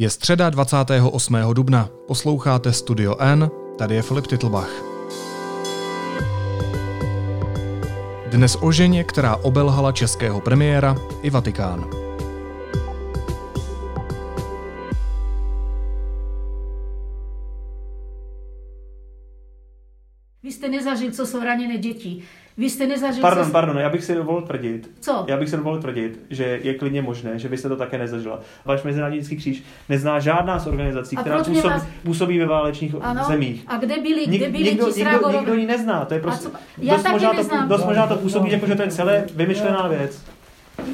Je středa 28. dubna. Posloucháte Studio N, tady je Filip Titlbach. Dnes o ženě, která obelhala českého premiéra i Vatikán. Vy jste nezažil, co jsou raněné děti. Vy jste nezažil... Pardon, co... pardon, já bych si dovolil tvrdit, Co? já bych si dovolil tvrdit, že je klidně možné, že byste to také nezažila. Váš Mezinárodní kříž nezná žádná z organizací, A která působí, vás- působí ve válečných Ano. zemích. A kde byli, Nik, kde byli nikdo, ti z nikdo, Rágorova? nikdo ji nezná, to je prostě, co- já dost, taky možná to, neznám. dost možná to působí, jako že to je celé vymyšlená věc.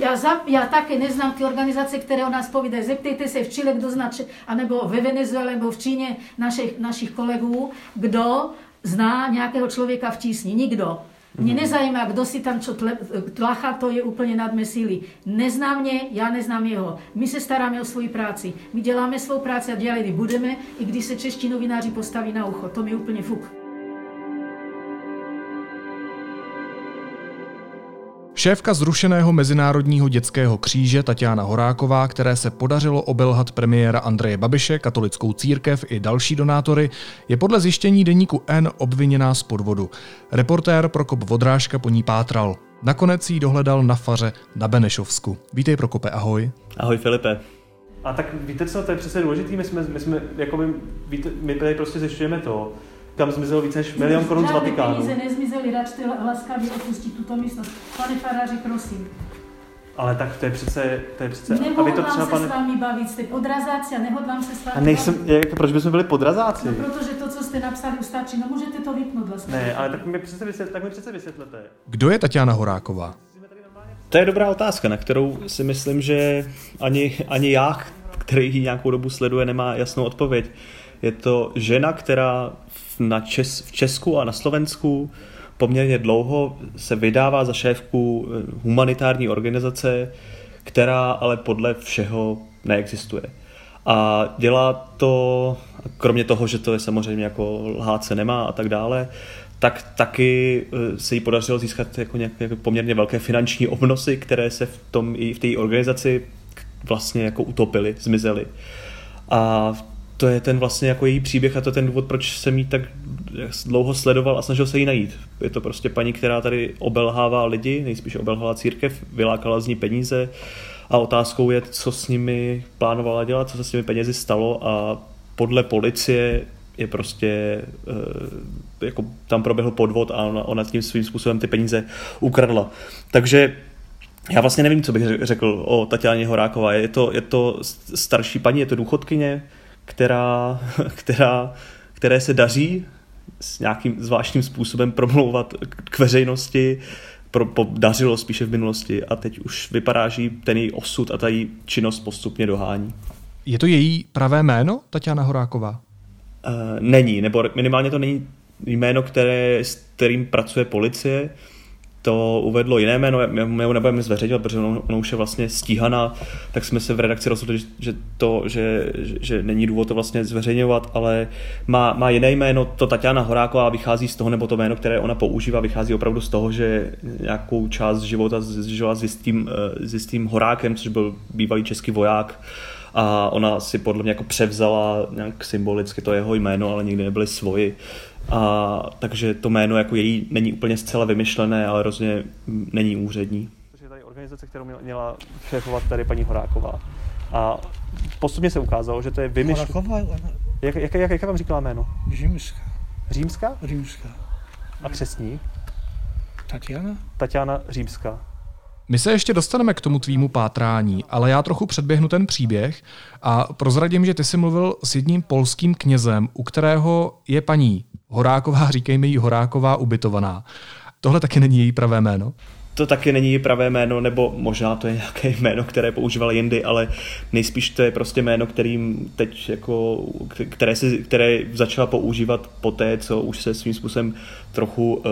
Já, za, já také neznám ty organizace, které o nás povídají. Zeptejte se v Chile, kdo zná, anebo ve Venezuele, nebo v Číně našich, našich kolegů, kdo zná nějakého člověka v tísni. Nikdo. Mě Mhm. nezajímá, kdo si tam čo tle, tlacha, to je úplně nad mé síly. Nezná mě, já neznám jeho. My se staráme o svoji práci. My děláme svou práci a dělali budeme, i když se čeští novináři postaví na ucho. To mi úplně fuk. Šéfka zrušeného Mezinárodního dětského kříže Tatiana Horáková, které se podařilo obelhat premiéra Andreje Babiše, katolickou církev i další donátory, je podle zjištění deníku N obviněná z podvodu. Reportér Prokop Vodrážka po ní pátral. Nakonec jí dohledal na faře na Benešovsku. Vítej Prokope, ahoj. Ahoj Filipe. A tak víte co, to je přece důležitý, my jsme, my jsme jakoby, víte, my tady prostě zjišťujeme to, kam zmizelo více než milion korun z Žádné Vatikánu. peníze nezmizely, račte laskavě opustit tuto místnost. Pane faráři, prosím. Ale tak to je přece, to je přece, aby Nehodlám to se třeba s pane... vámi bavit, jste podrazáci a nehodlám se s vámi A nejsem, bavit. jak, proč bychom byli podrazáci? No, protože to, co jste napsali, ustačí. No můžete to vypnout vlastně. Ne, ale tak mi přece, vysvět, tak mi přece vysvětlete. Kdo je Tatiana Horáková? To je dobrá otázka, na kterou si myslím, že ani, ani já, který ji nějakou dobu sleduje, nemá jasnou odpověď. Je to žena, která v- na Čes, v Česku a na Slovensku poměrně dlouho se vydává za šéfku eh, humanitární organizace, která ale podle všeho neexistuje. A dělá to, kromě toho, že to je samozřejmě jako lhát se nemá a tak dále, tak taky eh, se jí podařilo získat jako nějaké jako poměrně velké finanční obnosy, které se v tom i v té organizaci vlastně jako utopily, zmizely. A to je ten vlastně jako její příběh a to je ten důvod, proč jsem jí tak dlouho sledoval a snažil se jí najít. Je to prostě paní, která tady obelhává lidi, nejspíš obelhala církev, vylákala z ní peníze a otázkou je, co s nimi plánovala dělat, co se s těmi penězi stalo a podle policie je prostě eh, jako tam proběhl podvod a ona, ona tím svým způsobem ty peníze ukradla. Takže já vlastně nevím, co bych řekl o Tatianě Horákové. Je to, je to starší paní, je to důchodkyně, která, která, které se daří s nějakým zvláštním způsobem promlouvat k veřejnosti, pro, podařilo spíše v minulosti a teď už vypadá, že ten její osud a ta její činnost postupně dohání. Je to její pravé jméno, Tatiana Horáková? Uh, není, nebo minimálně to není jméno, které, s kterým pracuje policie, to uvedlo jiné jméno, my ho nebudeme zveřejňovat, protože ono, ono už je vlastně stíhaná, tak jsme se v redakci rozhodli, že, to, že, že není důvod to vlastně zveřejňovat, ale má, má jiné jméno, to Tatiana Horáková vychází z toho, nebo to jméno, které ona používá, vychází opravdu z toho, že nějakou část života žila s jistým, s jistým Horákem, což byl bývalý český voják, a ona si podle mě jako převzala nějak symbolicky to jeho jméno, ale nikdy nebyly svoji. A, takže to jméno jako její není úplně zcela vymyšlené, ale rozhodně není úřední. Je tady organizace, kterou měla- šéfovat tady paní Horáková. A postupně se ukázalo, že to je vymyšlené. Horaková, ona Jak, jak, jak, jak vám říkala jméno? římská, Římská? římská. A křesní? Tatiana? Tatiana Římská. My se ještě dostaneme k tomu tvýmu pátrání, ale já trochu předběhnu ten příběh a prozradím, že ty jsi mluvil s jedním polským knězem, u kterého je paní Horáková, říkejme jí Horáková, ubytovaná. Tohle taky není její pravé jméno? To taky není její pravé jméno, nebo možná to je nějaké jméno, které používala jindy, ale nejspíš to je prostě jméno, kterým teď jako, které, si, které začala používat po té, co už se svým způsobem trochu uh,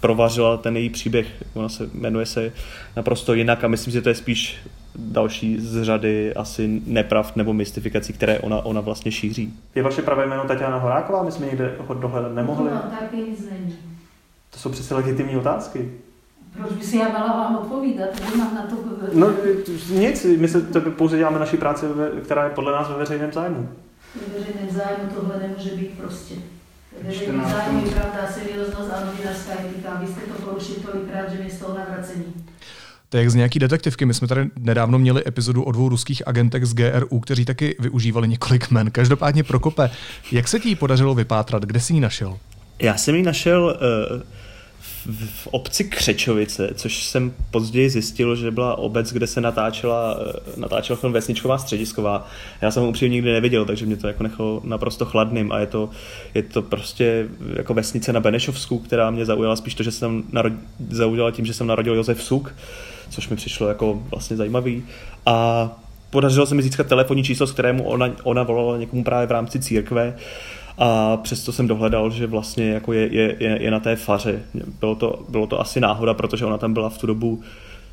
provařila ten její příběh. Ona se jmenuje se naprosto jinak a myslím, že to je spíš další z řady asi nepravd nebo mystifikací, které ona, ona vlastně šíří. Je vaše pravé jméno Tatiana Horáková? My jsme někde ho dohledat nemohli. To vám taky nic není. To jsou přece legitimní otázky. Proč by si já mala vám odpovídat? Nemám na to... No nic, my se to pouze děláme naši práci, která je podle nás ve veřejném zájmu. Ve veřejném zájmu tohle nemůže být prostě. Ve veřejném 14. zájmu je pravda, serióznost a novinářská etika. Vy jste to porušili tolikrát, že mě z toho navracení. To je jak z nějaký detektivky. My jsme tady nedávno měli epizodu o dvou ruských agentech z GRU, kteří taky využívali několik men. Každopádně Prokope, jak se ti podařilo vypátrat? Kde jsi ji našel? Já jsem ji našel eh, v, obci Křečovice, což jsem později zjistil, že byla obec, kde se natáčela, eh, natáčel film Vesničková středisková. Já jsem ho upřímně nikdy neviděl, takže mě to jako nechalo naprosto chladným a je to, je to prostě jako vesnice na Benešovsku, která mě zaujala spíš to, že jsem zaujala tím, že jsem narodil Josef Suk, což mi přišlo jako vlastně zajímavý. A podařilo se mi získat telefonní číslo, z kterému ona, ona volala někomu právě v rámci církve a přesto jsem dohledal, že vlastně jako je, je, je, je na té faře. Bylo to, bylo to asi náhoda, protože ona tam byla v tu dobu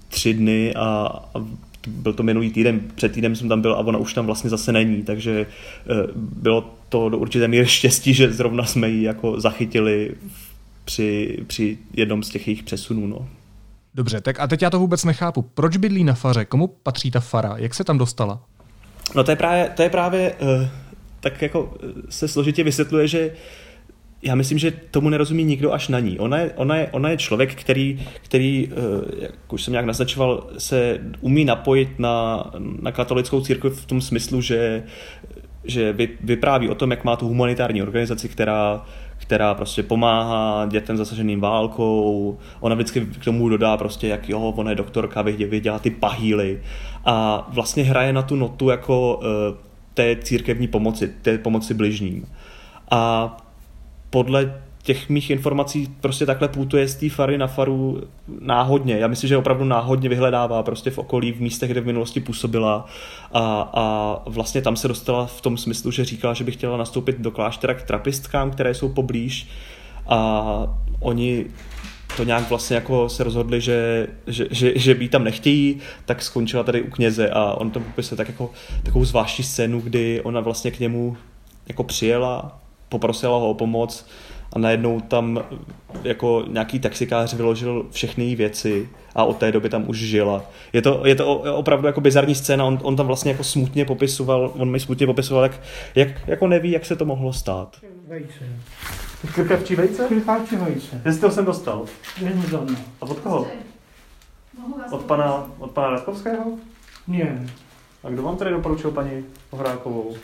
tři dny a, a byl to minulý týden, před týdnem jsem tam byl a ona už tam vlastně zase není, takže eh, bylo to do určité míry štěstí, že zrovna jsme ji jako zachytili při, při jednom z těch jejich přesunů. No. Dobře, tak a teď já to vůbec nechápu. Proč bydlí na faře? Komu patří ta fara? Jak se tam dostala? No to je právě, to je právě uh, tak jako eh, se složitě vysvětluje, že já myslím, že tomu nerozumí nikdo až na ní. Ona je, ona je, ona je člověk, který, který, eh, jak už jsem nějak naznačoval, se umí napojit na, na katolickou církev v tom smyslu, že, že vy, vypráví o tom, jak má tu humanitární organizaci, která, která prostě pomáhá dětem zasaženým válkou. Ona vždycky k tomu dodá prostě, jak jo, ona je doktorka, vy, vy dělá ty pahýly. A vlastně hraje na tu notu jako uh, té církevní pomoci, té pomoci bližním. A podle těch mých informací prostě takhle putuje z té fary na faru náhodně. Já myslím, že opravdu náhodně vyhledává prostě v okolí, v místech, kde v minulosti působila a, a vlastně tam se dostala v tom smyslu, že říkala, že by chtěla nastoupit do kláštera k trapistkám, které jsou poblíž a oni to nějak vlastně jako se rozhodli, že, že, že, že by tam nechtějí, tak skončila tady u kněze a on to popisuje tak jako takovou zvláštní scénu, kdy ona vlastně k němu jako přijela, poprosila ho o pomoc a najednou tam jako nějaký taxikář vyložil všechny věci a od té doby tam už žila. Je to, je to opravdu jako bizarní scéna, on, on tam vlastně jako smutně popisoval, on mi smutně popisoval, jak, jak jako neví, jak se to mohlo stát. Vejce. Krkavčí vejce? Krkavčí vejce. Jestli to jsem dostal. Jednu doma. A od koho? Mohu vás Od pana, od pana Radkovského? Nie. A kdo vám tady doporučil paní Ohrákovou?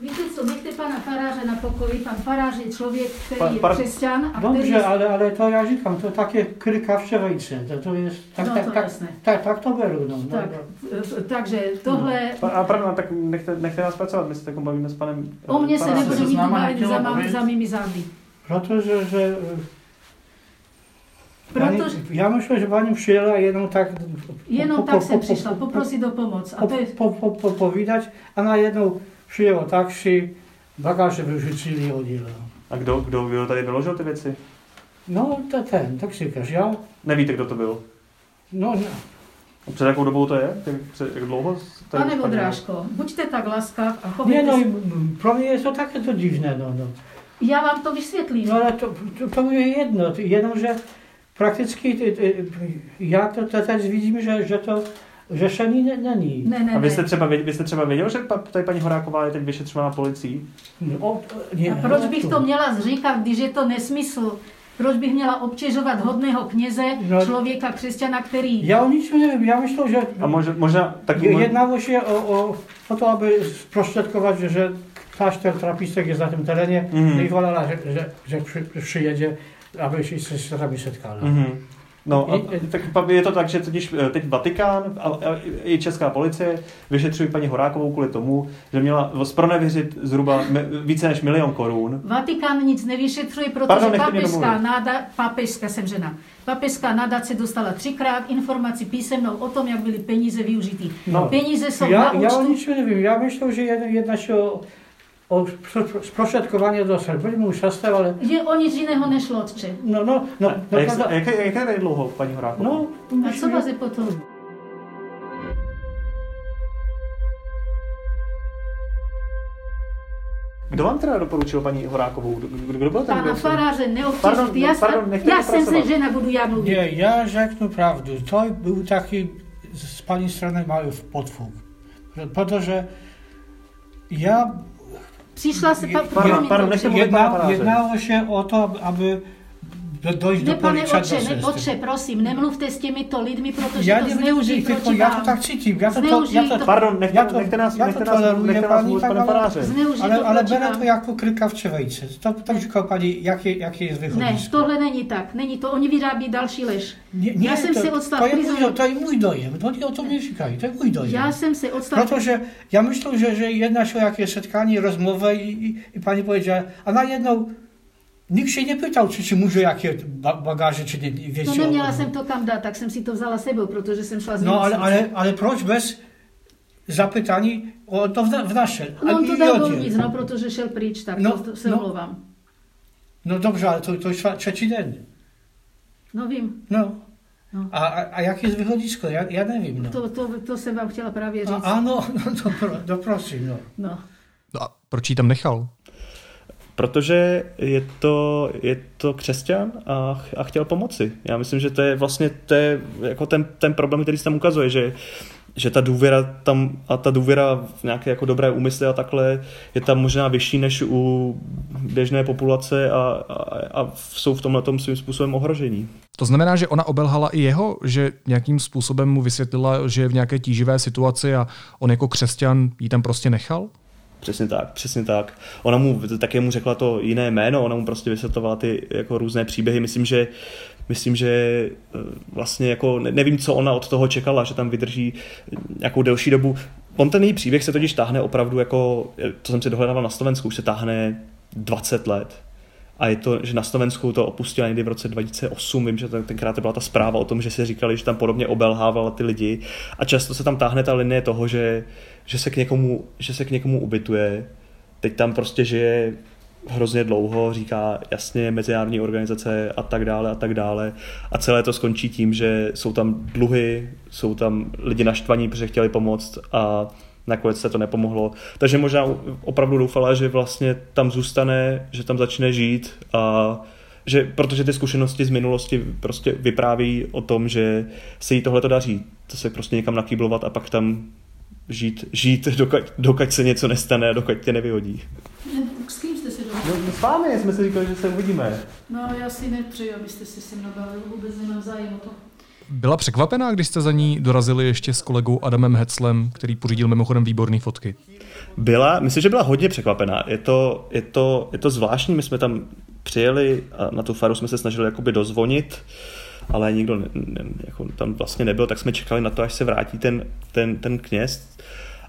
Víte co, nechte pana faráře na pokoji. Pan farář je člověk, který Pa- je par- křesťan a který... Dobrze, ale, ale to ja říkám, to takie krykawcze wejce. To, to jest, tak, No, tak, to tak, jasné. tak, tak to beru. No, no, Tak, e, takže tohle... Pa- A pravda, tak nechte, nechte nás pracovat, my se tak bavíme s panem... O mně se panem- nebude náma bavit za, bavit? za mými zády. Protože, že e, Protože pani, ja myślę, że pani przyjęła jedną tak... jenom tak jsem přišla poprosit o pomoc. A po, to je, po, po, po, povídać, a na jedną przyjęła taksi, bagaże wyrzucili i odjęła. A kdo, kdo, kdo tady vyložil ty věci? No, to ten, taksykarz, ja, Nevíte, kdo to byl? no, no, A Před jakou dobou to je? Jak, před, jak dlouho? pane paní- Vodrážko, buďte tak laskav a nie chovejte no, se. i pro mnie jest to takie to dziwne, no, no. Já vám to vysvětlím. No ale to, to, to mówię jedno, to jedno, że praktycznie ty, ty, ja to, to teď vidím, že, že to řešení ne- není. Ne, ne, A vy jste, ne. třeba, věděl- vy jste třeba věděl, že pa, tady paní Horáková je teď vyšetřována policií? No, o, nie, A proč bych to měla říkat, když je to nesmysl? Proč bych měla obtěžovat hodného kněze, No. člověka, křesťana, který... Ja o nie wiem, ja myślę, że A może, možná taky... jednało się o, o, o to, aby sproszczotkować, że klasztor trapistek jest na tym terenie no i wolała, że, że, że przy, przyjedzie, aby się z sestrami setkali. Mhm. No, a, I- tak je to tak, že totiž eh, teď Vatikán a, a i česká policie vyšetřují paní Horákovou kvůli tomu, že měla zpronevěřit zhruba mi, více než milion korun. Vatikán nic nevyšetřuje, protože Pardon, papežská náda, papežská jsem žena, papežská nadace dostala třikrát informaci písemnou o tom, jak byly peníze využity. No. Peníze jsou Ja, na ja o účtu. niczym nie wiem. Ja myślę, że jedna, jedna się o, o spro- sprostředkovanie do Byliśmy szestem, ale Že o nic jiného nešlo, otče. no, no, no, a, no, jak, prawda, se- jak, jak je dlouho, paní Horáková? no, A co vás je potom? Kdo vám teda doporučil paní Horákovou? Kdo, kdo byl ten? Pana faráře Pardon, neobtěžit. Já, pardon, já jsem se žena, budu já mluvit. Nie, ja řeknu pravdu. To był taki z pani strony mały podfug. Że- Po to, że ja Přišla se, pa, Pardon, pardon, nechte mluvit pana jedna, faráře. jednało się o to, aby do, dojść Ne, do pane otče, ne, sestry. otče, prosím, nemluvte s těmito lidmi, protože Ja to zneužijí zneužij, proti tylko ja to vám. tak cítím. Ja to, to, ja to, to. Pardon, nechte, Ja to- nechte nás, to nechte nás, toleruję nechte nás mluvit, pane ale- faráře. Ale, to ale bere vám. to jako kryka v čevejce. To, to říkal pani, jakie, jakie jest Ne, wychodisko. tohle není tak. Není to, oni vyrábí další lež. Nie, Ja jsem to, se to, odstala je prizonu. to jest mój dojem. To nie o to mnie říkají. To jest mój dojem. Já jsem se odstala... Protože ja myślę, że, że jedna się jakieś spotkanie, rozmowę i, i, i pani powiedziała, a na jedną nikt się nie pytał, czy, czy muže jakie ba- bagaże, czy nie, wiecie. No neměla jsem to kam dát, tak jsem si to vzala sebou, protože jsem šla z No ale, ale, ale proč bez zapytání o to v, na, v naše? No on to dal dovnitř, no, protože šel pryč, tak No, to, se no. omlouvám. No dobrze, ale to, to jest trzeci den. No vím, No. No. A, a, a jakie jest wychodisko? Ja, ja nie wiem. No. to, to, to jsem vám chtěla právě říct. A, ano, no, to, pro, to prosím. No. No. No a proč ji tam nechal? Protože je to, je to křesťan a, a chtěl pomoci. Já myslím, že to je vlastně to je jako ten, ten problém, který se tam ukazuje, že, že ta důvěra tam a ta důvěra v nějaké jako dobré úmysly a takhle je tam možná vyšší než u běžné populace a, a, a jsou v tomhle tom svým způsobem ohrožení. To znamená, že ona obelhala i jeho, že nějakým způsobem mu vysvětlila, že je v nějaké tíživé situaci a on jako křesťan ji tam prostě nechal? Přesně tak, přesně tak. Ona mu také mu řekla to jiné jméno, ona mu prostě vysvětlovala ty jako různé příběhy. Myslím, že myslím, že eh, vlastně jako ne- nevím, co ona od toho čekala, že tam vydrží nějakou delší dobu. On ten její příběh se totiž táhne opravdu jako, to jsem si dohledával na Slovensku, už se táhne 20 let. A je to, že na Slovensku to opustila někdy v roce 2008, vím, že to, tenkrát to byla ta zpráva o tom, že si říkali, že tam podobně obelhávala ty lidi a často se tam táhne ta linie toho, že, že, se, k někomu, že se k někomu ubytuje, teď tam prostě žije hrozně dlouho, říká jasně mezinárodní organizace a tak dále a tak dále a celé to skončí tím, že jsou tam dluhy, jsou tam lidi naštvaní, protože chtěli pomoct a nakonec se to nepomohlo. Takže možná opravdu doufala, že vlastně tam zůstane, že tam začne žít a že, protože ty zkušenosti z minulosti prostě vypráví o tom, že se jí tohle to daří. To se prostě někam nakýblovat a pak tam žít, žít dokud, dokud se něco nestane a dokud tě nevyhodí. S kým jste se No, no s vámi jsme si říkali, že se uvidíme. No, já si nepřeju, abyste se se mnou bavili, vůbec nemám zájem o to. Byla překvapená, když jste za ní dorazili ještě s kolegou Adamem Heclem, který pořídil mimochodem výborné fotky. Byla, myslím, že byla hodně překvapená. Je to, je to, je to zvláštní, my jsme tam přijeli a na tu faru jsme se snažili jakoby dozvonit, ale nikdo ne, ne, jako tam vlastně nebyl, tak jsme čekali na to, až se vrátí ten, ten, ten kněz.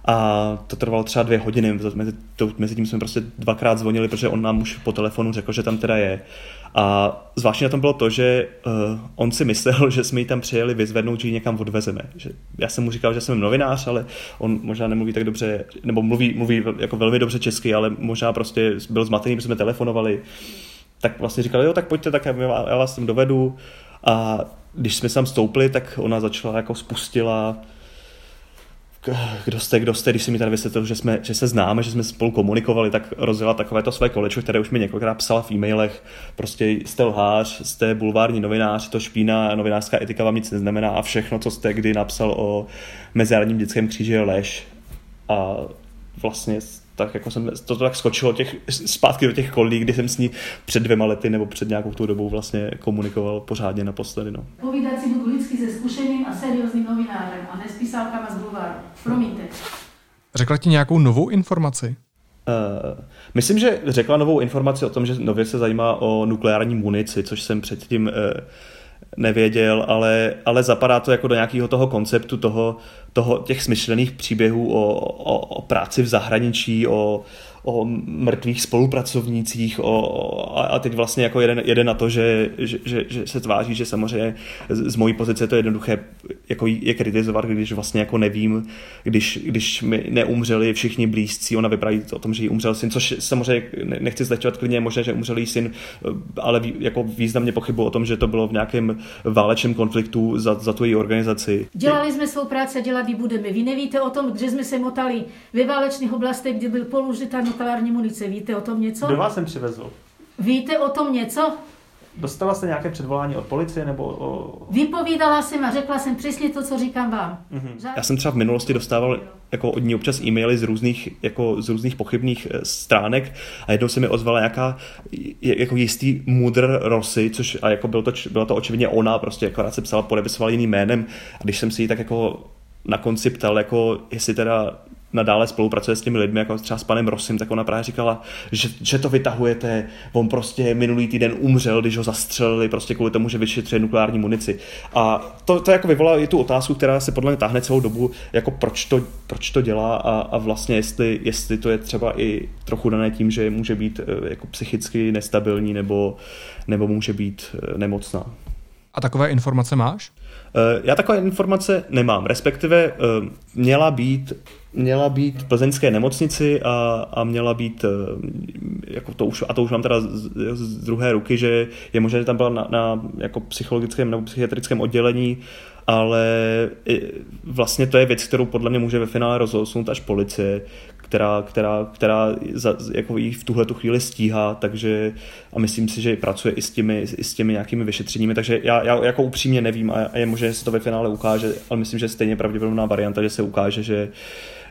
A to trvalo třeba dvě hodiny, mezi, to, mezi tím jsme prostě dvakrát zvonili, protože on nám už po telefonu řekl, že tam teda je. A zvláštní na tom bylo to, že uh, on si myslel, že jsme ji tam přijeli vyzvednout, že ji někam odvezeme. Že já jsem mu říkal, že jsem novinář, ale on možná nemluví tak dobře, nebo mluví, mluví jako velmi dobře česky, ale možná prostě byl zmatený, protože jsme telefonovali. Tak vlastně říkal, jo, tak pojďte, tak já já vás tam dovedu. A když jsme tam stoupli, tak ona začala jako spustila kdo jste, kdo jste, když si mi tady vysvětlil, že, jsme, že se známe, že jsme spolu komunikovali, tak rozjela takové to své kolečko, které už mi několikrát psala v e-mailech. Prostě jste lhář, jste bulvární novinář, to špína, novinářská etika vám nic neznamená a všechno, co jste kdy napsal o Mezinárodním dětském kříži je lež. A vlastně tak jako jsem, to, to tak skočilo těch, zpátky do těch kolí, kdy jsem s ní před dvěma lety nebo před nějakou tou dobou vlastně komunikoval pořádně naposledy. No. Povídat si budu lidsky se zkušeným a seriózním novinárem a ne s písálkama z bulváru. Promiňte. Řekla ti nějakou novou informaci? Uh, myslím, že řekla novou informaci o tom, že nově se zajímá o nukleární munici, což jsem předtím uh, nevěděl, ale, ale zapadá to jako do nějakého toho konceptu toho, toho těch smyšlených příběhů o, o, o práci v zahraničí, o, o mrtvých spolupracovnících o, a a teď vlastně jako jeden, jeden na to, že, že, že, že se tváří, že samozřejmě z, z mojí pozice je to jednoduché jako je kritizovat, když vlastně jako nevím, když, když mi neumřeli všichni blízcí, ona vypráví o tom, že jí umřel syn, což samozřejmě nechci zlehčovat, klidně je možné, že umřel jí syn, ale jako významně pochybuji o tom, že to bylo v nějakém válečném konfliktu za, za tu její organizaci. Dělali jsme svou práci a dělat ji budeme. Vy nevíte o tom, že jsme se motali ve válečných oblastech, kde byl použita nukleární munice. Víte o tom něco? Kdo vás sem přivezl? Víte o tom něco? Dostala jste nějaké předvolání od policie nebo o... Vypovídala jsem a řekla jsem přesně to, co říkám vám. Mm-hmm. Já jsem třeba v minulosti dostával jako od ní občas e-maily z různých, jako z různých pochybných eh, stránek a jednou se mi ozvala nějaká jako jistý mudr Rosy, což a jako bylo to, byla to očividně ona, prostě akorát se psala, podepisoval jiným jménem a když jsem si ji tak jako na konci ptal, jako jestli teda nadále spolupracuje s těmi lidmi, jako třeba s panem Rosim, tak ona právě říkala, že, že to vytahujete, on prostě minulý týden umřel, když ho zastřelili, prostě kvůli tomu, že vyšetřuje nukleární munici. A to, to jako vyvolalo i tu otázku, která se podle mě táhne celou dobu, jako proč to, proč to dělá a, a vlastně jestli, jestli to je třeba i trochu dané tím, že může být eh, jako psychicky nestabilní nebo, nebo může být eh, nemocná. A takové informace máš? Eh, já takové informace nemám, respektive měla být měla být v plzeňské nemocnici a, a měla být, eh, jako to už, a to už mám teda z, z druhé ruky, že je možné, že tam byla na, na jako psychologickém nebo psychiatrickém oddělení, ale vlastně to je věc, kterou podle mě může ve finále rozhodnout až policie, která, která, která za, jako jí v tuhle tu chvíli stíhá, takže a myslím si, že pracuje i s těmi, i s těmi nějakými vyšetřeními, takže já, já jako upřímně nevím a, je možné, že se to ve finále ukáže, ale myslím, že stejně pravděpodobná varianta, že se ukáže, že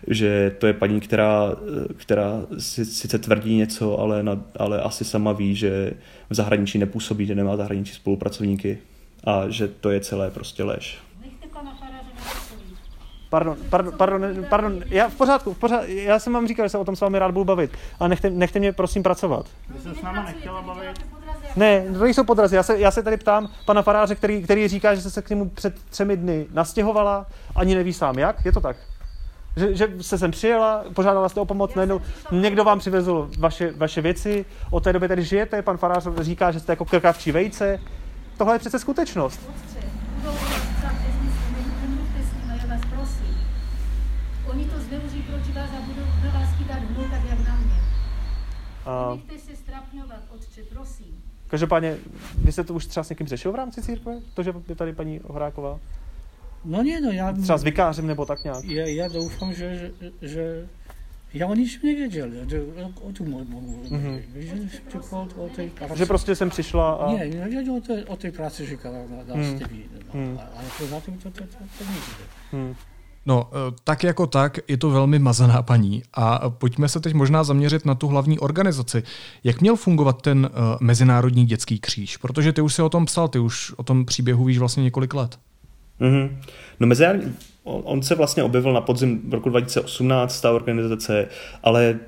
že to je paní, která, která si, sice tvrdí něco, ale, na, ale asi sama ví, že v zahraničí nepůsobí, že nemá zahraničí spolupracovníky a že to je celé prostě lež. Pardon, pardon, pardon, pardon, já v pořádku, v pořádku, já jsem vám říkal, že se o tom s vámi rád budu bavit, ale nechte, nechte mě prosím pracovat. Vy se s náma nechtěla bavit? Ne, to nejsou podrazy, já se, já se tady ptám pana faráře, který, který říká, že jste se k němu před třemi dny nastěhovala, ani neví sám jak, je to tak? Že, že se sem přijela, požádala jste o pomoc, najednou někdo vám přivezl vaše, vaše věci, od té doby tady žijete, pan farář říká, že jste jako krkavčí vejce. Tohle je přece skutečnost. Oni to zneužijí proti vás a budou na vás chytat hnul, tak jak na mě. A... Nechte se strapňovat, otče, prosím. Každopádně, vy jste to už třeba s někým řešil v rámci církve? To, že je tady paní Horáková? No nie, no ja... Třeba s vikářem nebo tak nějak? Ja, ja doufám, že, že, že ja o ničem nevěděl, že o tom mohu mm-hmm. že, o, o tej práci. Že prostě jsem přišla a... Nie, ja o tej, o tej práci říkala na mm. no, mm. ale to za tím to, to, to, to nejde. Mm. No, e, tak jako tak, je to velmi mazaná paní a pojďme se teď možná zaměřit na tu hlavní organizaci. Jak měl fungovat ten uh, Mezinárodní dětský kříž? Protože ty už si o tom psal, ty už o tom příběhu víš vlastně několik let. Mm-hmm. No mezinárodní, on se vlastně objevil na podzim roku 2018, ta organizace, ale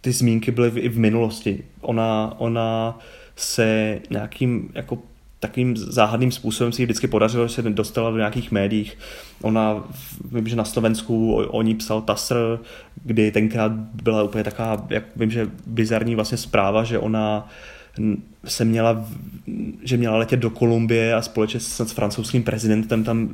ty zmínky byly i v minulosti. Ona, ona se nějakým jako takým záhadným způsobem si vždycky podařilo, že se dostala do nějakých médiích. Ona, vím, že na Slovensku o, o ní psal TASR, kdy tenkrát byla úplně taková, jak vím, že bizarní vlastně zpráva, že ona se měla, že měla letět do Kolumbie a společně s, s francouzským prezidentem tam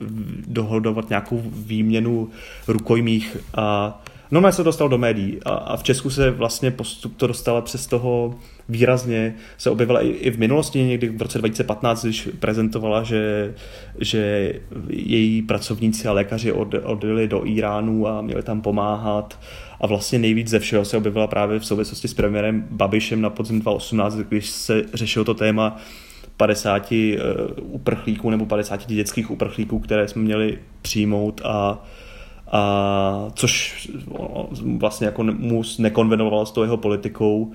dohodovat nějakou výměnu rukojmích a No, se dostal do médií a, a v Česku se vlastně postup to dostala přes toho výrazně, se objevila i, i v minulosti, někdy v roce 2015, když prezentovala, že, že její pracovníci a lékaři od, odjeli do Iránu a měli tam pomáhat. A vlastně nejvíc ze všeho se objevila právě v souvislosti s premiérem Babišem na podzim 2018, když se řešilo to téma 50 uh, eh, uprchlíků nebo 50 dětských uprchlíků, které jsme měli přijmout a a což vlastně jako mu nekonvenovalo s tou jeho politikou.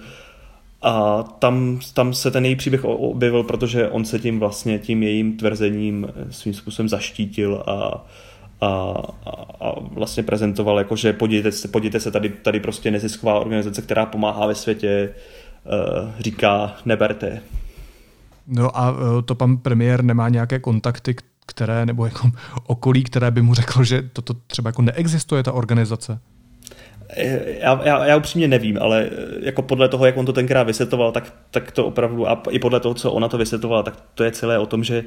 A tam, tam se ten její příběh objevil, protože on se tím vlastně, tím jejím tvrzením svým způsobem zaštítil a, a, a vlastně prezentoval jako, že podívejte se, podívejte se tady, tady prostě nezisková organizace, která pomáhá ve světě, uh, říká neberte. No a uh, to pan premiér nemá nějaké kontakty, které, nebo jako okolí, které by mu řeklo, že toto třeba jako neexistuje, ta organizace? Já, já, já upřímně nevím, ale jako podle toho, jak on to tenkrát vysvětoval, tak, tak to opravdu, a i podle toho, co ona to vysvětovala, tak to je celé o tom, že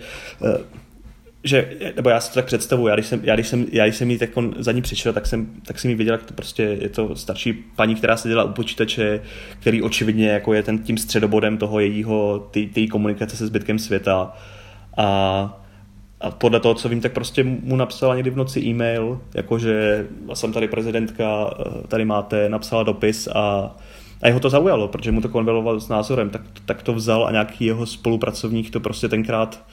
že, nebo já si to tak představuji, já když jsem, já když jsem, já když jsem jí tak za ní přišel, tak jsem, tak jsem jí věděl, jak to prostě je to starší paní, která seděla u počítače, který očividně jako je ten tím středobodem toho jejího, ty, ty komunikace se zbytkem světa a a podle toho, co vím, tak prostě mu napsala někdy v noci e-mail, jakože jsem tady prezidentka, eh, tady máte, napsala dopis a, a jeho to zaujalo, protože mu to konveloval s názorem, tak, tak to vzal a nějaký jeho spolupracovník to prostě tenkrát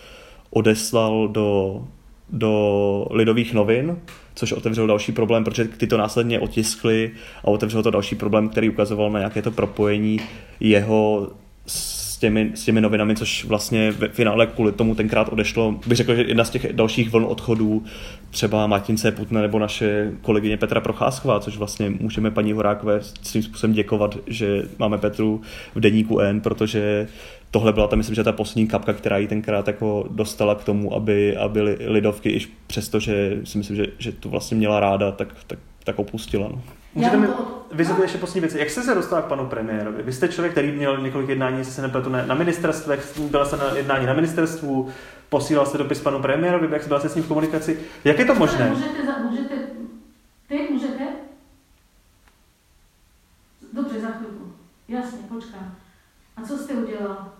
odeslal do, do lidových novin, což otevřelo další problém, protože ty to následně otiskli a otevřelo to další problém, který ukazoval na nějaké to propojení jeho s těmi, s těmi novinami, což vlastně ve finále kvůli tomu tenkrát odešlo. Bych řekl, že jedna z těch dalších vln odchodů, třeba Martince Putna nebo naše kolegyně Petra Procházková, což vlastně můžeme paní Horákové svým způsobem děkovat, že máme Petru v deníku N, protože tohle byla ta, myslím, že ta poslední kapka, která ji tenkrát jako dostala k tomu, aby, aby lidovky, i přesto, že si myslím, že, že to vlastně měla ráda, tak, tak, tak opustila. No. Můžete mi vysvětlit ještě poslední věci. Jak jste se dostal k panu premiérovi? Vy jste člověk, který měl několik jednání, se nepletu, na ministerstvech, byla se na jednání na ministerstvu, posílal se dopis panu premiérovi, jak jste byl se s ním v komunikaci. Jak je to možné? Můžete, můžete, teď můžete? Dobře, za chvilku. Jasně, počkám. A co jste udělal?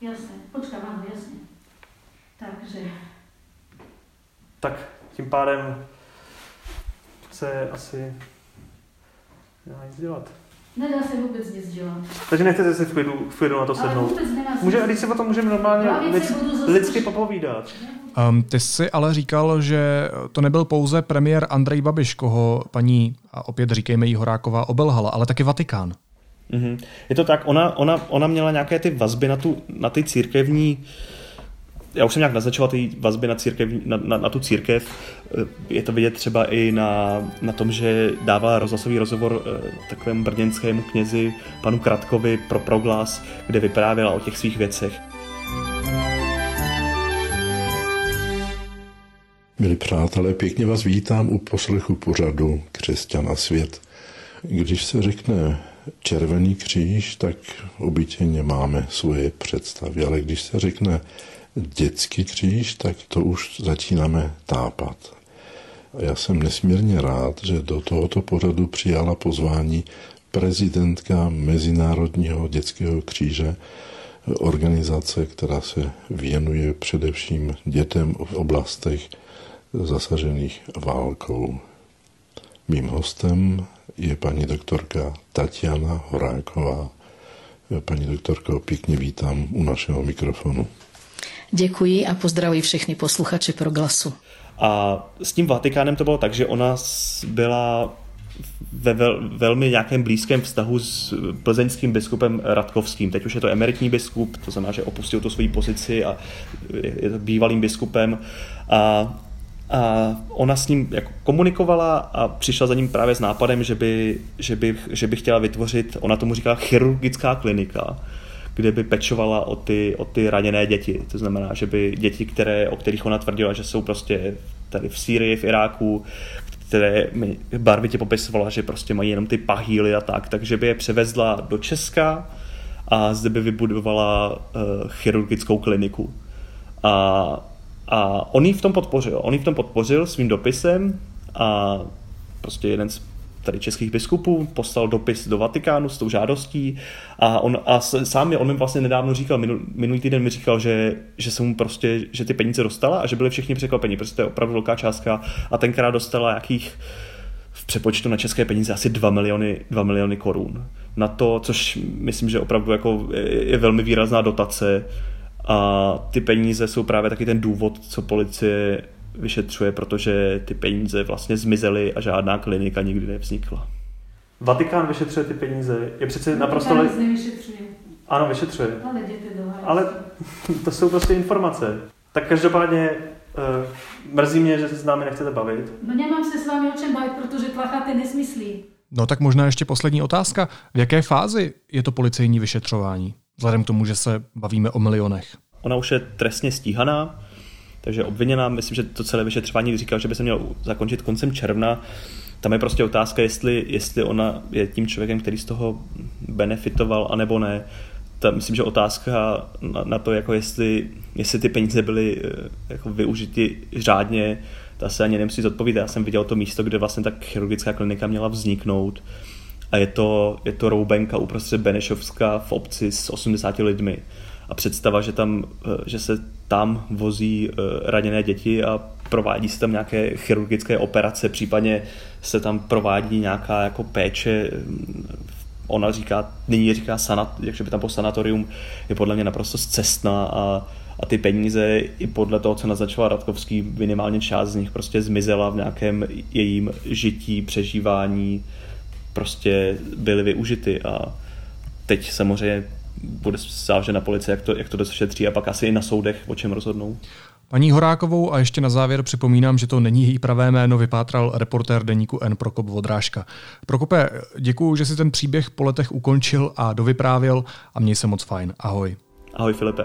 Jasně, počkám, ano, jasně. Takže... Tak tím pádem se asi nedá nic dělat. Nedá se vůbec nic dělat. Takže nechcete si v klidu, v klidu na to sednout. Může, když si o tom můžeme normálně lid, lidsky popovídat. Um, ty jsi ale říkal, že to nebyl pouze premiér Andrej Babiš, koho paní, a opět říkejme jí Horáková, obelhala, ale taky Vatikán. Mm-hmm. Je to tak, ona, ona, ona měla nějaké ty vazby na, tu, na ty církevní uh, já už jsem nějak naznačoval ty vazby na, církev, na, na, na tu církev. Eh, je to vidět třeba i na, na tom, že dávala rozhlasový rozhovor eh, takovému brněnskému knězi panu Kratkovi pro proglas, kde vyprávěla o těch svých věcech. Milí přátelé, pěkně vás vítám u poslechu pořadu Křesťan a svět. Když se řekne Červený kříž, tak obyčejně máme svoje představy, ale když se řekne dětský kříž, tak to už začínáme tápat. A já jsem nesmírně rád, že do tohoto pořadu přijala pozvání prezidentka Mezinárodního dětského kříže, organizace, která se věnuje především dětem v oblastech zasažených válkou. Mým hostem je paní doktorka Tatiana Horáková. Paní doktorko, pěkně vítám u našeho mikrofonu. Děkuji a pozdravuji všechny posluchače Proglasu. A s tím Vatikánem to bylo tak, že ona byla ve vel, velmi nějakém blízkém vztahu s plzeňským biskupem Radkovským. Teď už je to emeritní biskup, to znamená, že opustil tu svoji pozici a je to bývalým biskupem. A, a ona s ním jako komunikovala a přišla za ním právě s nápadem, že by, že by, že by chtěla vytvořit, ona tomu říká chirurgická klinika, kde by pečovala o ty, o ty raněné děti. To znamená, že by děti, které, o kterých ona tvrdila, že jsou prostě tady v Sýrii, v Iráku, které mi barvitě popisovala, že prostě mají jenom ty pahýly a tak, takže by je převezla do Česka a zde by vybudovala uh, chirurgickou kliniku. A, a on ji v tom podpořil. On ji v tom podpořil svým dopisem a prostě jeden z tady českých biskupů, poslal dopis do Vatikánu s tou žádostí a, on, a sám mi, on mi vlastně nedávno říkal, minul, minulý týden mi říkal, že, že se mu prostě, že ty peníze dostala a že byli všichni překvapení, protože to je opravdu velká částka a tenkrát dostala jakých v přepočtu na české peníze asi 2 miliony, 2 miliony korun. Na to, což myslím, že opravdu jako je, je velmi výrazná dotace a ty peníze jsou právě taky ten důvod, co policie vyšetřuje, protože ty peníze vlastně zmizely a žádná klinika nikdy nevznikla. Vatikán vyšetřuje ty peníze. Je přece Vatikán naprosto... Nic nevyšetřuje. Ano, vyšetřuje. Ale jděte do Ale to jsou prostě informace. Tak každopádně uh, mrzí mě, že se s námi nechcete bavit. No nemám se s vámi o čem bavit, protože tlacháte nesmyslí. No tak možná ještě poslední otázka. V jaké fázi je to policejní vyšetřování? Vzhledem k tomu, že se bavíme o milionech. Ona už je trestně stíhaná, takže obviněná, myslím, že to celé vyšetřování říkal, že by se mělo zakončit koncem června. Tam je prostě otázka, jestli, jestli ona je tím člověkem, který z toho benefitoval, anebo ne. ta, myslím, že otázka na, na to, jako jestli, jestli ty peníze byly eh, jako využity řádně, ta se ani nemusí zodpovídat. Já jsem viděl to místo, kde vlastně ta chirurgická klinika měla vzniknout a je to, je to roubenka uprostřed Benešovska v obci s 80 lidmi. A představa, že, tam, eh, že se tam vozí eh, raněné děti a provádí se tam nějaké chirurgické operace, případně se tam provádí nějaká jako péče ona říká, nyní říká sanat, jakže by tam po sanatorium, je podle mě naprosto zcestná a, a ty peníze i podle toho, co naznačoval Radkovský, minimálně část z nich prostě zmizela v nějakém jejím žití, přežívání, prostě byly využity a teď samozřejmě bude záležet na policii, jak to, jak to došetří a pak asi i na soudech, o čem rozhodnou. Paní Horákovou a ještě na závěr připomínám, že to není její pravé jméno, vypátral reportér deníku N Prokop Vodrážka. Prokope, děkuji, že si ten příběh po letech ukončil a dovyprávěl a měj se moc fajn. Ahoj. Ahoj Filipe.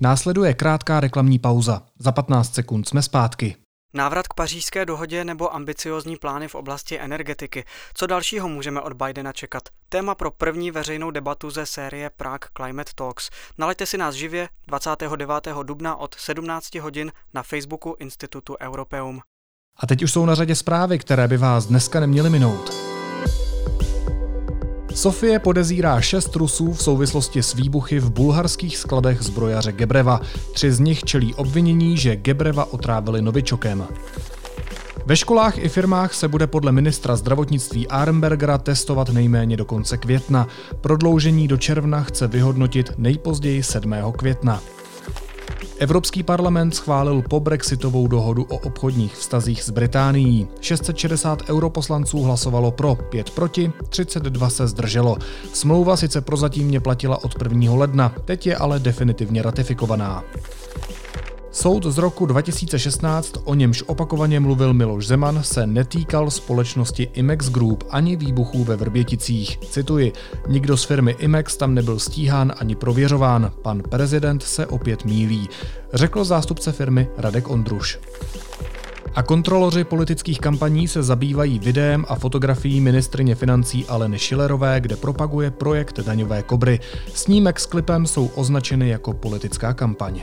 Následuje krátká reklamní pauza. Za 15 sekund jsme zpátky. Návrat k pařížské dohodě nebo ambiciozní plány v oblasti energetiky. Co dalšího můžeme od Bidena čekat? Téma pro první veřejnou debatu ze série Prague Climate Talks. Nalaďte si nás živě 29. dubna od 17 hodin na Facebooku Institutu Europeum. A teď už jsou na řadě zprávy, které by vás dneska neměly minout. Sofie podezírá šest Rusů v souvislosti s výbuchy v bulharských skladech zbrojaře Gebreva. Tři z nich čelí obvinění, že Gebreva otrávili novičokem. Ve školách i firmách se bude podle ministra zdravotnictví Arembergera testovat nejméně do konce května. Prodloužení do června chce vyhodnotit nejpozději 7. května. Evropský parlament schválil po brexitovou dohodu o obchodních vztazích s Británií. 660 europoslanců hlasovalo pro, 5 proti, 32 se zdrželo. Smlouva sice prozatímně platila od 1. ledna, teď je ale definitivně ratifikovaná. Soud z roku 2016, o němž opakovaně mluvil Miloš Zeman, se netýkal společnosti Imex Group ani výbuchů ve Vrběticích. Cituji, nikdo z firmy Imex tam nebyl stíhán ani prověřován, pan prezident se opět mílí, řekl zástupce firmy Radek Ondruš. A kontroloři politických kampaní se zabývají videem a fotografií ministrině financí Aleny Šilerové, kde propaguje projekt daňové kobry. Snímek s klipem jsou označeny jako politická kampaň.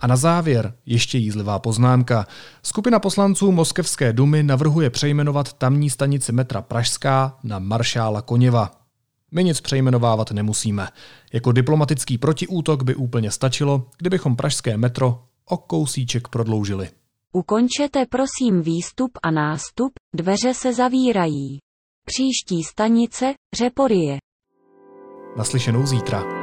A na závěr ještě jízlivá poznámka. Skupina poslanců Moskevské dumy navrhuje přejmenovat tamní stanici metra Pražská na Maršála Koněva. My nic přejmenovávat nemusíme. Jako diplomatický protiútok by úplně stačilo, kdybychom pražské metro o kousíček prodloužili. Ukončete prosím výstup a nástup, dveře se zavírají. Příští stanice, Řeporie. Naslyšenou zítra.